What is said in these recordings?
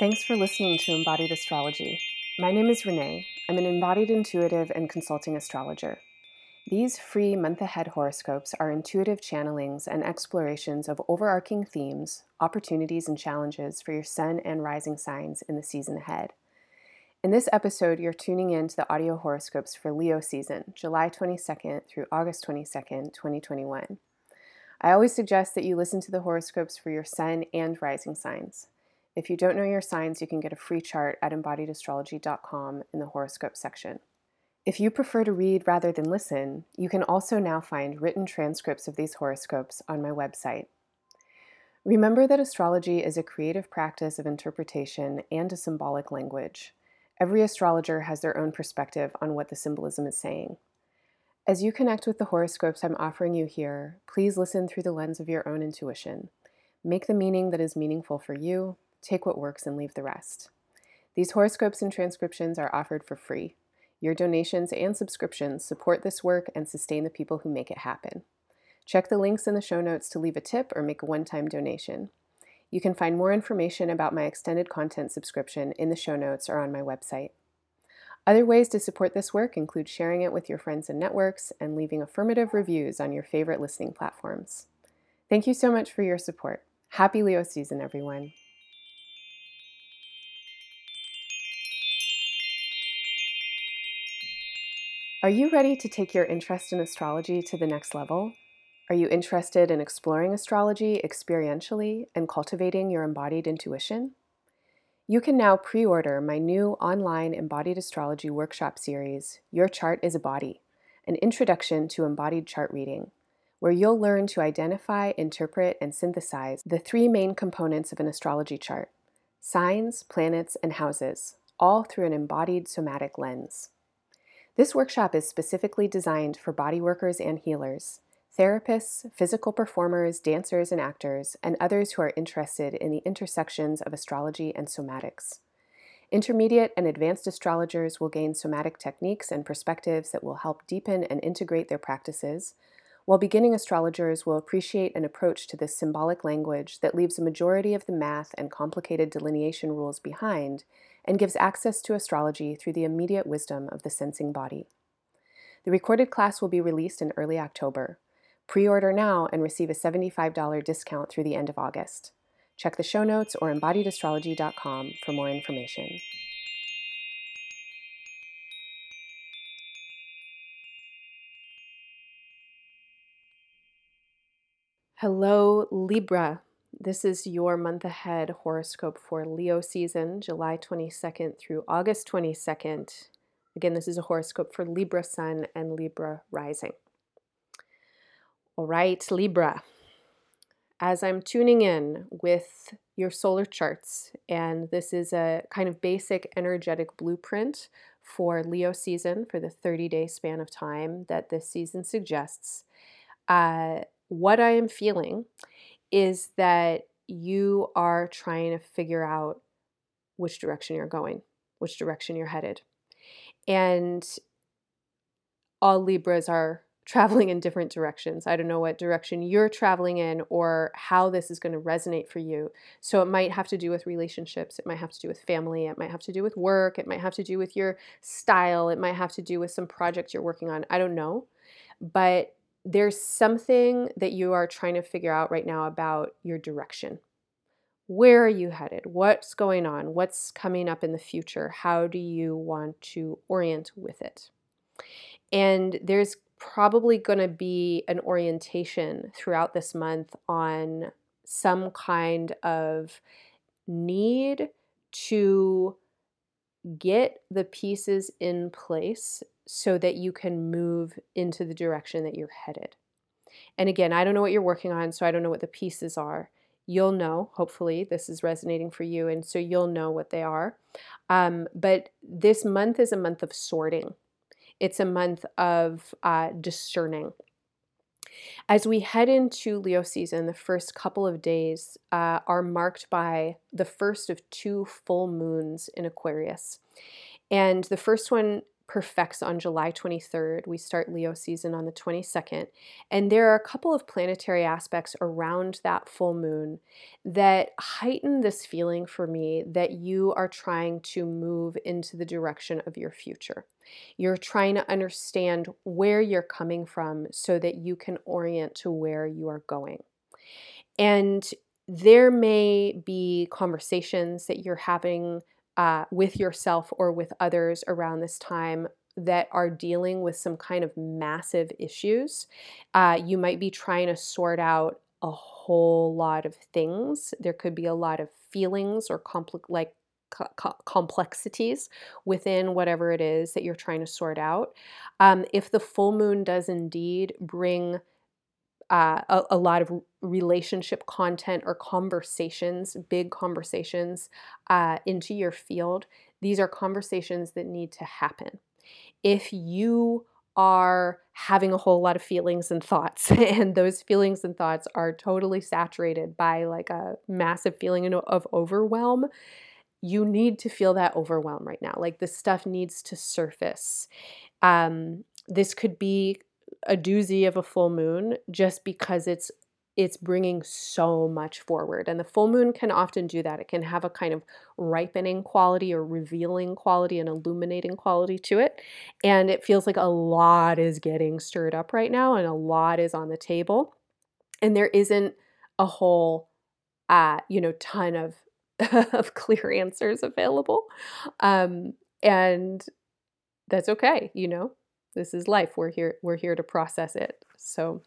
Thanks for listening to Embodied Astrology. My name is Renee. I'm an embodied intuitive and consulting astrologer. These free month ahead horoscopes are intuitive channelings and explorations of overarching themes, opportunities, and challenges for your sun and rising signs in the season ahead. In this episode, you're tuning in to the audio horoscopes for Leo season, July 22nd through August 22nd, 2021. I always suggest that you listen to the horoscopes for your sun and rising signs. If you don't know your signs, you can get a free chart at embodiedastrology.com in the horoscope section. If you prefer to read rather than listen, you can also now find written transcripts of these horoscopes on my website. Remember that astrology is a creative practice of interpretation and a symbolic language. Every astrologer has their own perspective on what the symbolism is saying. As you connect with the horoscopes I'm offering you here, please listen through the lens of your own intuition. Make the meaning that is meaningful for you, take what works, and leave the rest. These horoscopes and transcriptions are offered for free. Your donations and subscriptions support this work and sustain the people who make it happen. Check the links in the show notes to leave a tip or make a one time donation. You can find more information about my extended content subscription in the show notes or on my website. Other ways to support this work include sharing it with your friends and networks and leaving affirmative reviews on your favorite listening platforms. Thank you so much for your support. Happy Leo season, everyone. Are you ready to take your interest in astrology to the next level? Are you interested in exploring astrology experientially and cultivating your embodied intuition? You can now pre order my new online embodied astrology workshop series, Your Chart is a Body An Introduction to Embodied Chart Reading, where you'll learn to identify, interpret, and synthesize the three main components of an astrology chart signs, planets, and houses, all through an embodied somatic lens. This workshop is specifically designed for body workers and healers, therapists, physical performers, dancers, and actors, and others who are interested in the intersections of astrology and somatics. Intermediate and advanced astrologers will gain somatic techniques and perspectives that will help deepen and integrate their practices, while beginning astrologers will appreciate an approach to this symbolic language that leaves a majority of the math and complicated delineation rules behind and gives access to astrology through the immediate wisdom of the sensing body. The recorded class will be released in early October. Pre order now and receive a $75 discount through the end of August. Check the show notes or embodiedastrology.com for more information. Hello, Libra. This is your month ahead horoscope for Leo season, July 22nd through August 22nd. Again, this is a horoscope for Libra sun and Libra rising. All right, Libra. As I'm tuning in with your solar charts, and this is a kind of basic energetic blueprint for Leo season for the 30 day span of time that this season suggests. Uh, what I am feeling is that you are trying to figure out which direction you're going, which direction you're headed. And all Libras are traveling in different directions. I don't know what direction you're traveling in or how this is going to resonate for you. So it might have to do with relationships, it might have to do with family, it might have to do with work, it might have to do with your style, it might have to do with some project you're working on. I don't know. But there's something that you are trying to figure out right now about your direction. Where are you headed? What's going on? What's coming up in the future? How do you want to orient with it? And there's probably going to be an orientation throughout this month on some kind of need to get the pieces in place so that you can move into the direction that you're headed. And again, I don't know what you're working on, so I don't know what the pieces are. You'll know, hopefully, this is resonating for you, and so you'll know what they are. Um, but this month is a month of sorting, it's a month of uh, discerning. As we head into Leo season, the first couple of days uh, are marked by the first of two full moons in Aquarius. And the first one perfects on July 23rd. We start Leo season on the 22nd. And there are a couple of planetary aspects around that full moon that heighten this feeling for me that you are trying to move into the direction of your future. You're trying to understand where you're coming from so that you can orient to where you are going. And there may be conversations that you're having uh, with yourself or with others around this time that are dealing with some kind of massive issues. Uh, you might be trying to sort out a whole lot of things. There could be a lot of feelings or compl- like co- complexities within whatever it is that you're trying to sort out. Um, if the full moon does indeed bring uh, a, a, lot of relationship content or conversations, big conversations uh, into your field. These are conversations that need to happen. If you are having a whole lot of feelings and thoughts, and those feelings and thoughts are totally saturated by like a massive feeling of overwhelm, you need to feel that overwhelm right now. Like this stuff needs to surface. Um, this could be a doozy of a full moon just because it's it's bringing so much forward and the full moon can often do that it can have a kind of ripening quality or revealing quality and illuminating quality to it and it feels like a lot is getting stirred up right now and a lot is on the table and there isn't a whole uh, you know ton of of clear answers available um, and that's okay you know this is life. We're here. We're here to process it. So,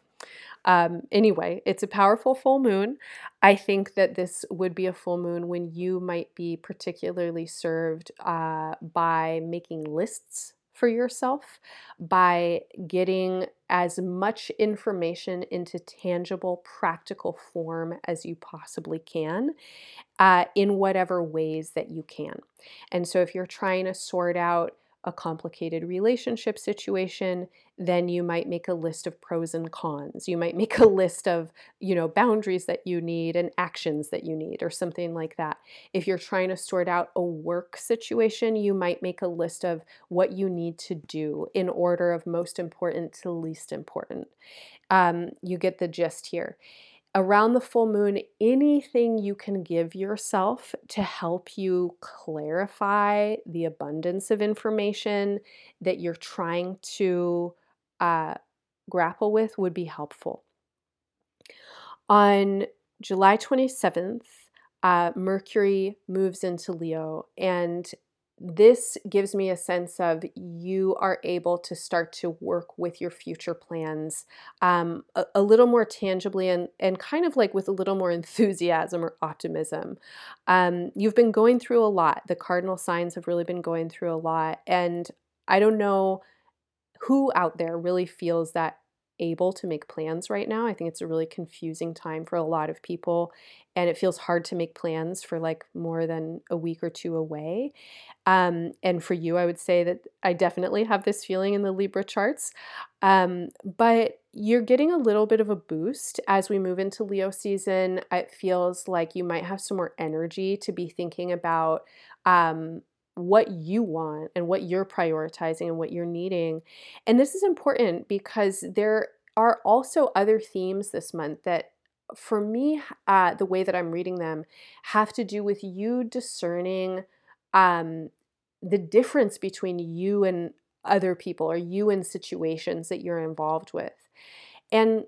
um, anyway, it's a powerful full moon. I think that this would be a full moon when you might be particularly served uh, by making lists for yourself, by getting as much information into tangible, practical form as you possibly can, uh, in whatever ways that you can. And so, if you're trying to sort out a complicated relationship situation, then you might make a list of pros and cons. You might make a list of, you know, boundaries that you need and actions that you need or something like that. If you're trying to sort out a work situation, you might make a list of what you need to do in order of most important to least important. Um, you get the gist here around the full moon, anything you can give yourself to help you clarify the abundance of information that you're trying to uh, grapple with would be helpful. On July 27th, uh, Mercury moves into Leo, and this gives me a sense of you are able to start to work with your future plans um, a, a, little more tangibly and, and kind of like with a little more enthusiasm or optimism. Um, you've been going through a lot. The cardinal signs have really been going through a lot. And I don't know who out there really feels that able to make plans right now. I think it's a really confusing time for a lot of people, and it feels hard to make plans for like more than a week or two away. Um, and for you, I would say that I definitely have this feeling in the Libra charts. Um, but you're getting a little bit of a boost as we move into Leo season. It feels like you might have some more energy to be thinking about um, what you want and what you're prioritizing and what you're needing. And this is important because there are also other themes this month that for me, uh, the way that I'm reading them have to do with you discerning um, the difference between you and other people or you and situations that you're involved with. And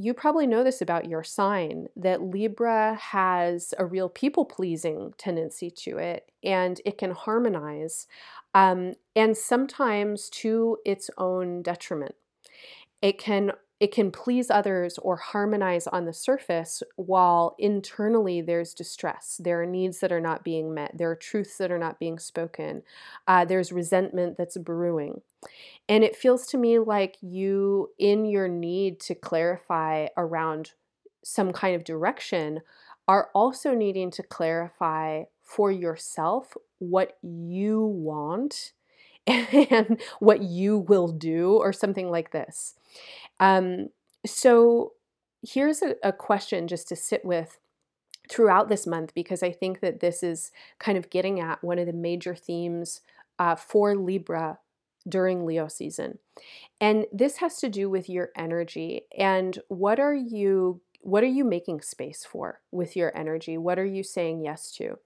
you probably know this about your sign that Libra has a real people pleasing tendency to it and it can harmonize um, and sometimes to its own detriment. It can it can please others or harmonize on the surface while internally there's distress. There are needs that are not being met. There are truths that are not being spoken. Uh, there's resentment that's brewing. And it feels to me like you, in your need to clarify around some kind of direction, are also needing to clarify for yourself what you want and what you will do, or something like this. Um, so here's a, a question just to sit with throughout this month because I think that this is kind of getting at one of the major themes uh, for Libra during Leo season. And this has to do with your energy and what are you what are you making space for with your energy? What are you saying yes to?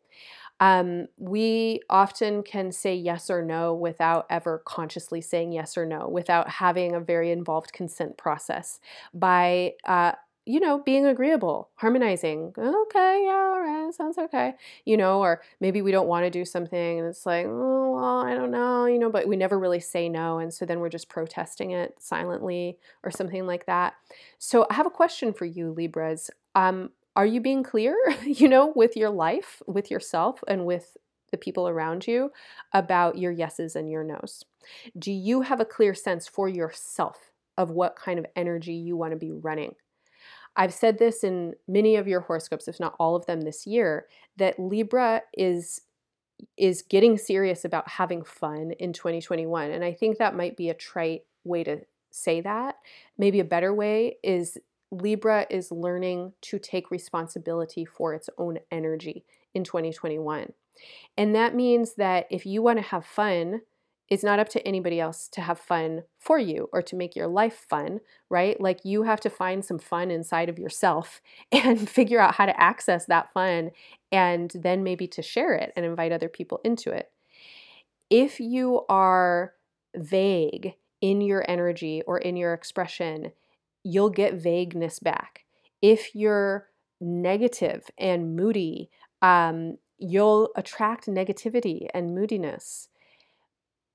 Um, we often can say yes or no without ever consciously saying yes or no, without having a very involved consent process. By uh, you know, being agreeable, harmonizing. Okay, yeah, all right, sounds okay. You know, or maybe we don't want to do something and it's like, oh, well, I don't know, you know, but we never really say no. And so then we're just protesting it silently or something like that. So I have a question for you, Libras. Um, are you being clear, you know, with your life, with yourself, and with the people around you about your yeses and your nos? Do you have a clear sense for yourself of what kind of energy you want to be running? I've said this in many of your horoscopes, if not all of them this year, that Libra is is getting serious about having fun in 2021. And I think that might be a trite way to say that. Maybe a better way is Libra is learning to take responsibility for its own energy in 2021. And that means that if you want to have fun, it's not up to anybody else to have fun for you or to make your life fun, right? Like you have to find some fun inside of yourself and figure out how to access that fun and then maybe to share it and invite other people into it. If you are vague in your energy or in your expression, you'll get vagueness back. If you're negative and moody, um, you'll attract negativity and moodiness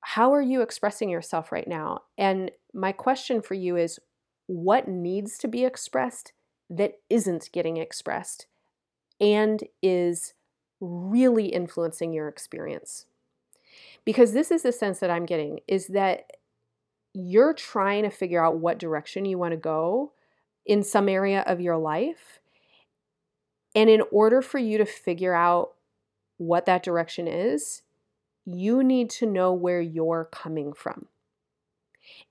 how are you expressing yourself right now? And my question for you is what needs to be expressed that isn't getting expressed and is really influencing your experience? Because this is the sense that I'm getting is that you're trying to figure out what direction you want to go in some area of your life. And in order for you to figure out what that direction is, you need to know where you're coming from.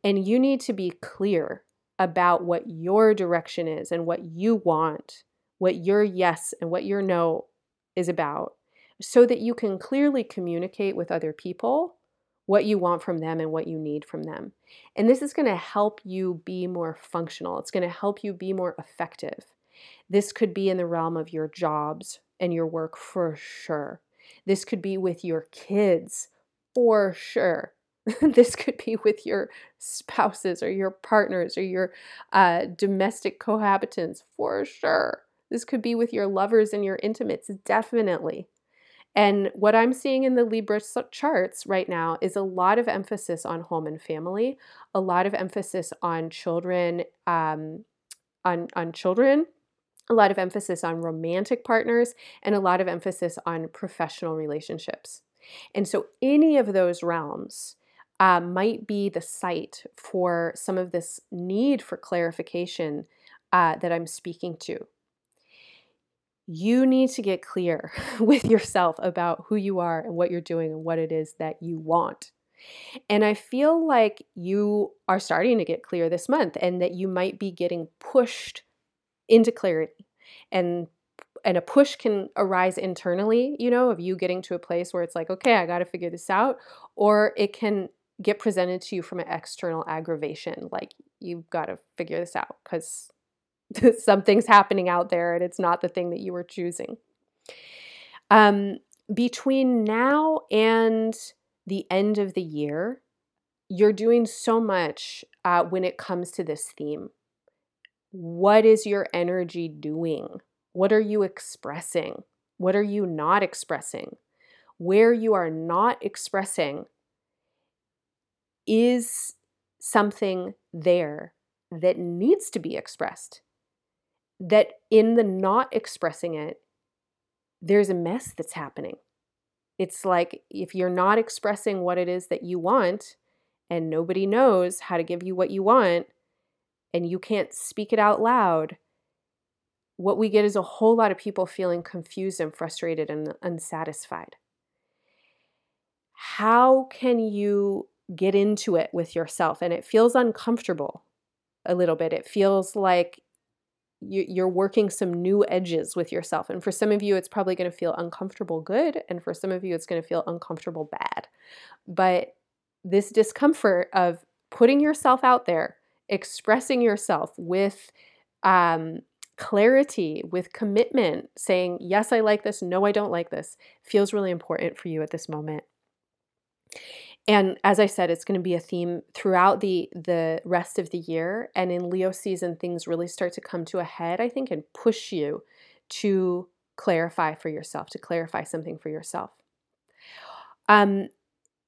And you need to be clear about what your direction is and what you want, what your yes and what your no is about, so that you can clearly communicate with other people what you want from them and what you need from them. And this is going to help you be more functional, it's going to help you be more effective. This could be in the realm of your jobs and your work for sure. This could be with your kids for sure. this could be with your spouses or your partners or your uh, domestic cohabitants for sure. This could be with your lovers and your intimates, definitely. And what I'm seeing in the Libra charts right now is a lot of emphasis on home and family, a lot of emphasis on children, um, on on children, a lot of emphasis on romantic partners, and a lot of emphasis on professional relationships. And so, any of those realms uh, might be the site for some of this need for clarification uh, that I'm speaking to. You need to get clear with yourself about who you are and what you're doing and what it is that you want. And I feel like you are starting to get clear this month and that you might be getting pushed into clarity and and a push can arise internally you know of you getting to a place where it's like okay i got to figure this out or it can get presented to you from an external aggravation like you've got to figure this out because something's happening out there and it's not the thing that you were choosing um, between now and the end of the year you're doing so much uh, when it comes to this theme what is your energy doing? What are you expressing? What are you not expressing? Where you are not expressing is something there that needs to be expressed. That in the not expressing it, there's a mess that's happening. It's like if you're not expressing what it is that you want and nobody knows how to give you what you want, and you can't speak it out loud, what we get is a whole lot of people feeling confused and frustrated and unsatisfied. How can you get into it with yourself? And it feels uncomfortable a little bit. It feels like you're working some new edges with yourself. And for some of you, it's probably going to feel uncomfortable good. And for some of you, it's going to feel uncomfortable bad. But this discomfort of putting yourself out there, expressing yourself with um, clarity, with commitment, saying, Yes, I like this, no, I don't like this, feels really important for you at this moment. And as I said, it's going to be a theme throughout the the rest of the year. And in Leo season, things really start to come to a head, I think, and push you to clarify for yourself, to clarify something for yourself. Um,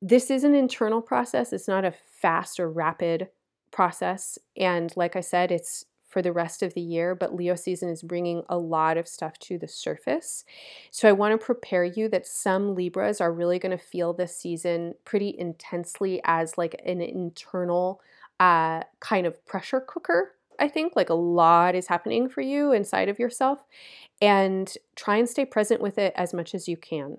this is an internal process. It's not a fast or rapid process. And like I said, it's for the rest of the year, but Leo season is bringing a lot of stuff to the surface. So I want to prepare you that some Libras are really going to feel this season pretty intensely as like an internal uh, kind of pressure cooker. I think like a lot is happening for you inside of yourself, and try and stay present with it as much as you can.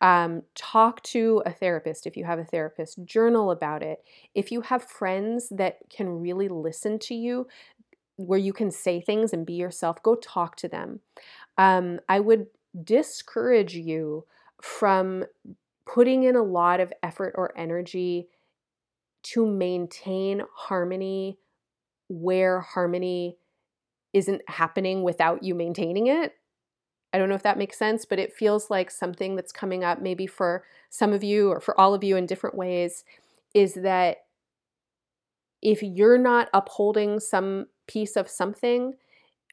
Um, talk to a therapist if you have a therapist, journal about it. If you have friends that can really listen to you, where you can say things and be yourself, go talk to them. Um, I would discourage you from putting in a lot of effort or energy to maintain harmony where harmony isn't happening without you maintaining it. I don't know if that makes sense, but it feels like something that's coming up maybe for some of you or for all of you in different ways is that if you're not upholding some piece of something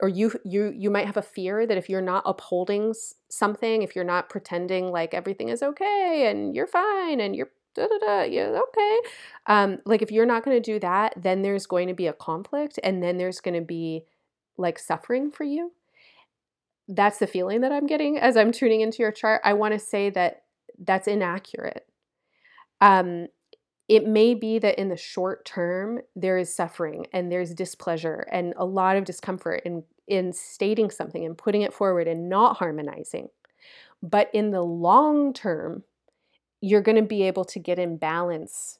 or you you you might have a fear that if you're not upholding something if you're not pretending like everything is okay and you're fine and you're da da da yeah okay um like if you're not going to do that then there's going to be a conflict and then there's going to be like suffering for you. That's the feeling that i'm getting as i'm tuning into your chart. I want to say that that's inaccurate. Um it may be that in the short term there is suffering and there's displeasure and a lot of discomfort in in stating something and putting it forward and not harmonizing. But in the long term you're going to be able to get in balance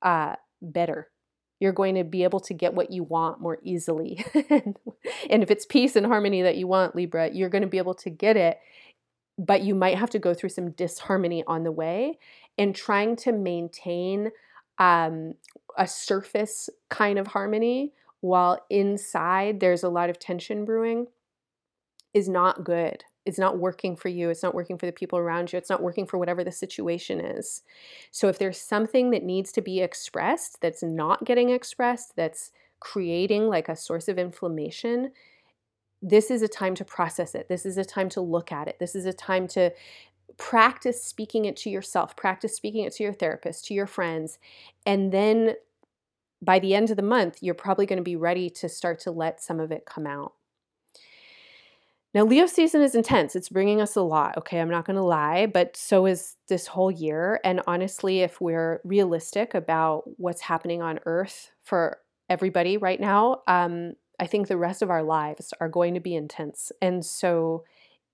uh, better. You're going to be able to get what you want more easily. And if it's peace and harmony that you want libra you're going to be able to get it but you might have to go through some disharmony on the way and trying to maintain um, a surface kind of harmony while inside there's a lot of tension brewing is not good. It's not working for you. It's not working for the people around you. It's not working for whatever the situation is. So, if there's something that needs to be expressed that's not getting expressed, that's creating like a source of inflammation, this is a time to process it. This is a time to look at it. This is a time to practice speaking it to yourself, practice speaking it to your therapist, to your friends, and then by the end of the month, you're probably going to be ready to start to let some of it come out. Now, Leo season is intense. It's bringing us a lot. Okay, I'm not going to lie, but so is this whole year. And honestly, if we're realistic about what's happening on Earth for everybody right now, um, I think the rest of our lives are going to be intense. And so,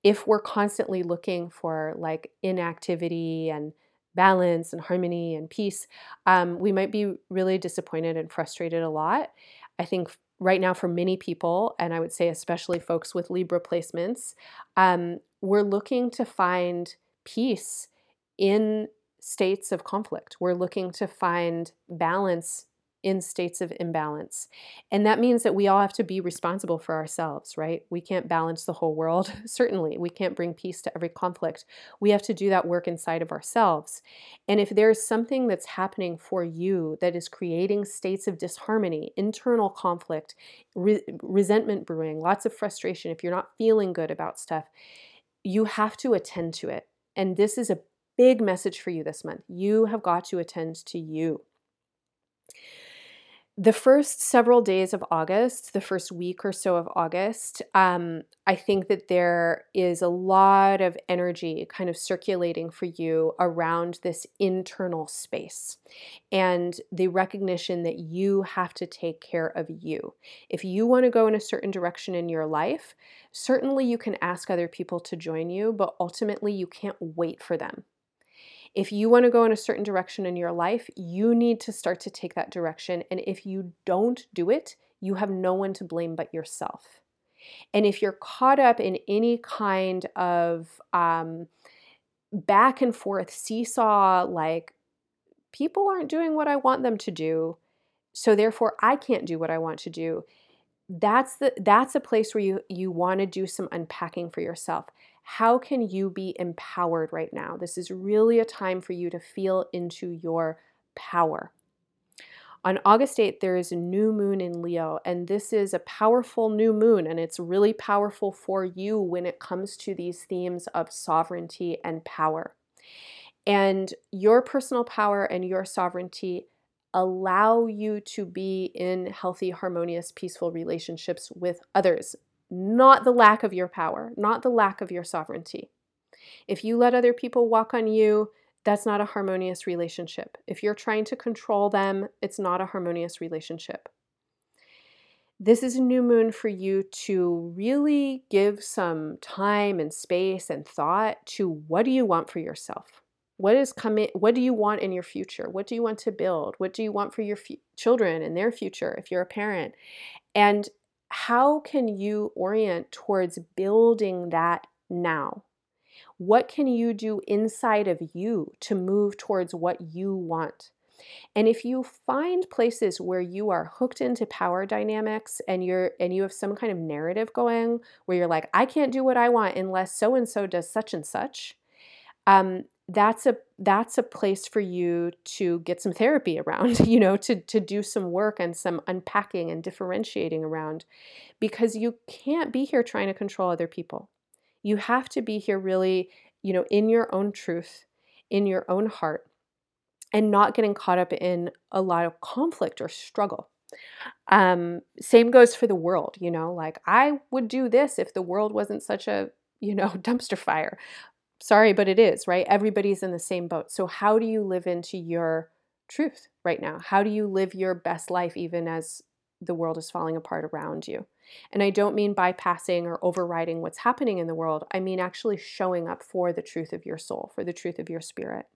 if we're constantly looking for like inactivity and balance and harmony and peace, um, we might be really disappointed and frustrated a lot. I think right now, for many people, and I would say especially folks with Libra placements, um, we're looking to find peace in states of conflict. We're looking to find balance in states of imbalance. And that means that we all have to be responsible for ourselves, right? We can't balance the whole world. Certainly, we can't bring peace to every conflict. We have to do that work inside of ourselves. And if there's something that's happening for you that is creating states of disharmony, internal conflict, re- resentment brewing, lots of frustration, if you're not feeling good about stuff, you have to attend to it. And this is a big message for you this month. You have got to attend to you the first several days of August, the first week or so of August, um, I think that there is a lot of energy kind of circulating for you around this internal space and the recognition that you have to take care of you. If you want to go in a certain direction in your life, certainly you can ask other people to join you, but ultimately you can't wait for them. If you want to go in a certain direction in your life, you need to start to take that direction. And if you don't do it, you have no one to blame but yourself. And if you're caught up in any kind of um, back and forth seesaw, like people aren't doing what I want them to do, so therefore I can't do what I want to do. That's the that's a place where you you want to do some unpacking for yourself. How can you be empowered right now? This is really a time for you to feel into your power. On August 8th, there is a new moon in Leo, and this is a powerful new moon, and it's really powerful for you when it comes to these themes of sovereignty and power. And your personal power and your sovereignty allow you to be in healthy, harmonious, peaceful relationships with others, not the lack of your power, not the lack of your sovereignty. If you let other people walk on you, that's not a harmonious relationship. If you're trying to control them, it's not a harmonious relationship. This is a new moon for you to really give some time and space and thought to what do you want for yourself? What is coming what do you want in your future? What do you want to build? What do you want for your f- children and their future if you're a parent? And how can you orient towards building that now? What can you do inside of you to move towards what you want? And if you find places where you are hooked into power dynamics and you're and you have some kind of narrative going where you're like, I can't do what I want unless so and so does such and such, um, that's a that's a place for you to get some therapy around, you know, to to do some work and some unpacking and differentiating around because you can't be here trying to control other people. You have to be here really, you know, in your own truth, in your own heart, and not getting caught up in a lot of conflict or struggle. Um, same goes for the world, you know, like I would do this if the world wasn't such a, you know, dumpster fire. Sorry, but it is, right? Everybody's in the same boat. So, how do you live into your truth right now? How do you live your best life even as the world is falling apart around you? And I don't mean bypassing or overriding what's happening in the world. I mean actually showing up for the truth of your soul, for the truth of your spirit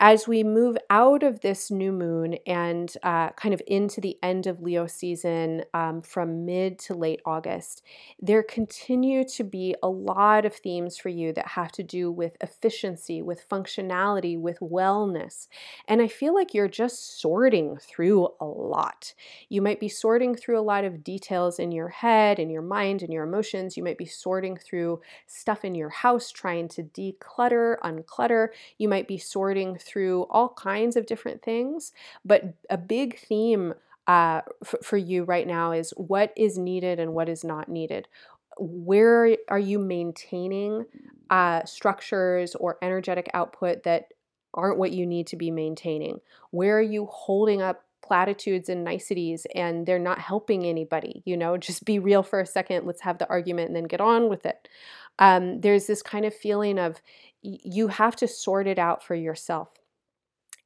as we move out of this new moon and uh, kind of into the end of Leo season um, from mid to late August, there continue to be a lot of themes for you that have to do with efficiency, with functionality, with wellness. And I feel like you're just sorting through a lot. You might be sorting through a lot of details in your head, in your mind, in your emotions. You might be sorting through stuff in your house, trying to declutter, unclutter. You might be sorting through all kinds of different things, but a big theme uh, f- for you right now is what is needed and what is not needed. Where are you maintaining uh, structures or energetic output that aren't what you need to be maintaining? Where are you holding up platitudes and niceties and they're not helping anybody? You know, just be real for a second. Let's have the argument and then get on with it. Um, there's this kind of feeling of you have to sort it out for yourself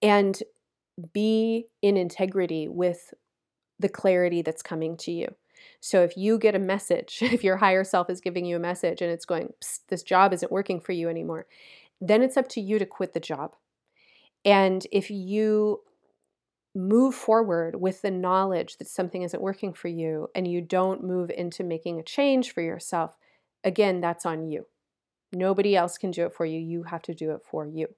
and be in integrity with the clarity that's coming to you. So if you get a message, if your higher self is giving you a message and it's going, this job isn't working for you anymore, then it's up to you to quit the job. And if you move forward with the knowledge that something isn't working for you and you don't move into making a change for yourself, again, that's on you. Nobody else can do it for you. You have to do it for you.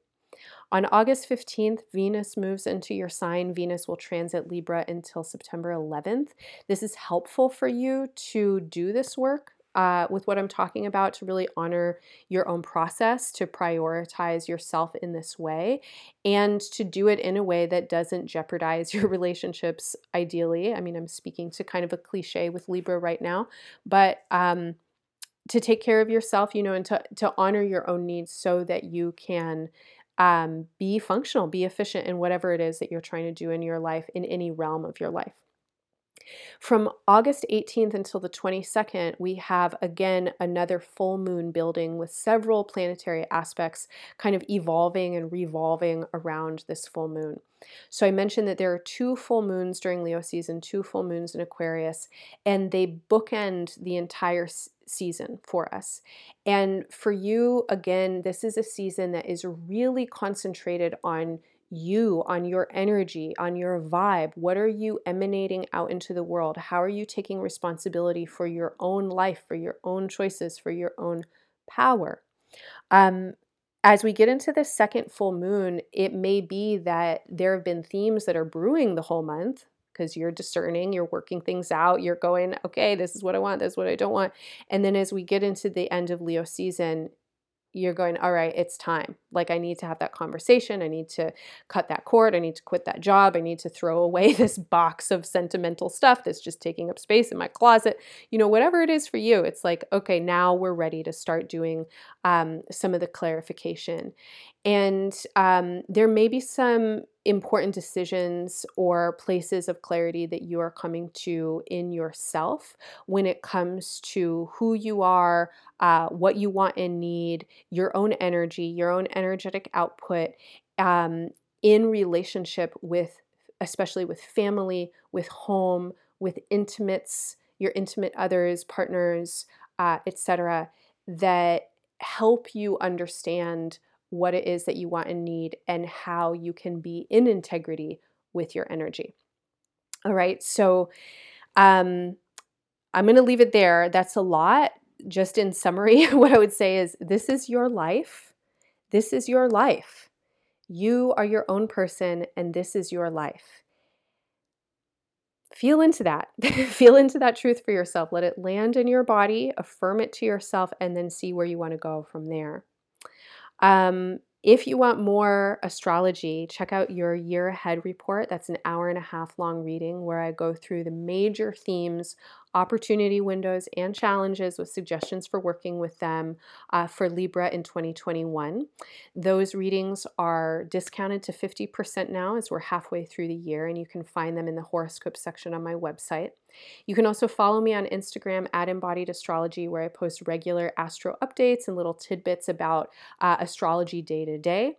On August 15th, Venus moves into your sign. Venus will transit Libra until September 11th. This is helpful for you to do this work uh, with what I'm talking about to really honor your own process, to prioritize yourself in this way, and to do it in a way that doesn't jeopardize your relationships, ideally. I mean, I'm speaking to kind of a cliche with Libra right now, but um, to take care of yourself, you know, and to, to honor your own needs so that you can um, be functional, be efficient in whatever it is that you're trying to do in your life, in any realm of your life. From August 18th until the 22nd, we have again another full moon building with several planetary aspects kind of evolving and revolving around this full moon. So I mentioned that there are two full moons during Leo season, two full moons in Aquarius, and they bookend the entire season for us. And for you, again, this is a season that is really concentrated on you, on your energy, on your vibe. What are you emanating out into the world? How are you taking responsibility for your own life, for your own choices, for your own power? Um, as we get into the second full moon, it may be that there have been themes that are brewing the whole month because you're discerning, you're working things out, you're going, okay, this is what I want, this is what I don't want. And then as we get into the end of Leo season, you're going, all right, it's time. Like, I need to have that conversation. I need to cut that cord. I need to quit that job. I need to throw away this box of sentimental stuff that's just taking up space in my closet. You know, whatever it is for you, it's like, okay, now we're ready to start doing um, some of the clarification. And um, there may be some important decisions or places of clarity that you are coming to in yourself when it comes to who you are, uh, what you want and need, your own energy, your own energetic output um, in relationship with, especially with family, with home, with intimates, your intimate others, partners, uh, etc., that help you understand what it is that you want and need and how you can be in integrity with your energy. All right, so um, I'm going to leave it there. That's a lot. Just in summary, what I would say is this is your life. This is your life. You are your own person, and this is your life. Feel into that. Feel into that truth for yourself. Let it land in your body, affirm it to yourself, and then see where you want to go from there. Um, if you want more astrology, check out your year ahead report. That's an hour and a half long reading where I go through the major themes opportunity windows and challenges with suggestions for working with them uh, for Libra in 2021. Those readings are discounted to 50% now as we're halfway through the year, and you can find them in the horoscope section on my website. You can also follow me on Instagram at Embodied Astrology, where I post regular astro updates and little tidbits about uh, astrology day to day.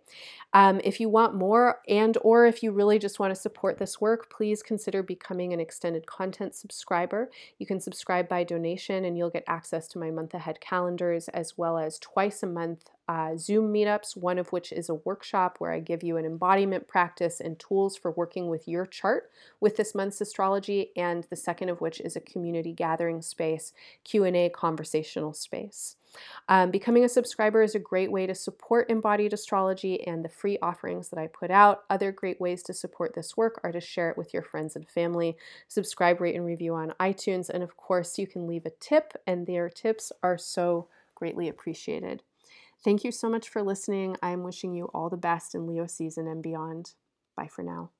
Um, if you want more and or if you really just want to support this work, please consider becoming an extended content subscriber. You can subscribe by donation and you'll get access to my month ahead calendars as well as twice a month uh, Zoom meetups, one of which is a workshop where I give you an embodiment practice and tools for working with your chart with this month's astrology, and the second of which is a community gathering space, Q&A conversational space. Um, becoming a subscriber is a great way to support embodied astrology and the free offerings that I put out. Other great ways to support this work are to share it with your friends and family, subscribe, rate, and review on iTunes, and of course, you can leave a tip, and their tips are so greatly appreciated. Thank you so much for listening. I'm wishing you all the best in Leo season and beyond. Bye for now.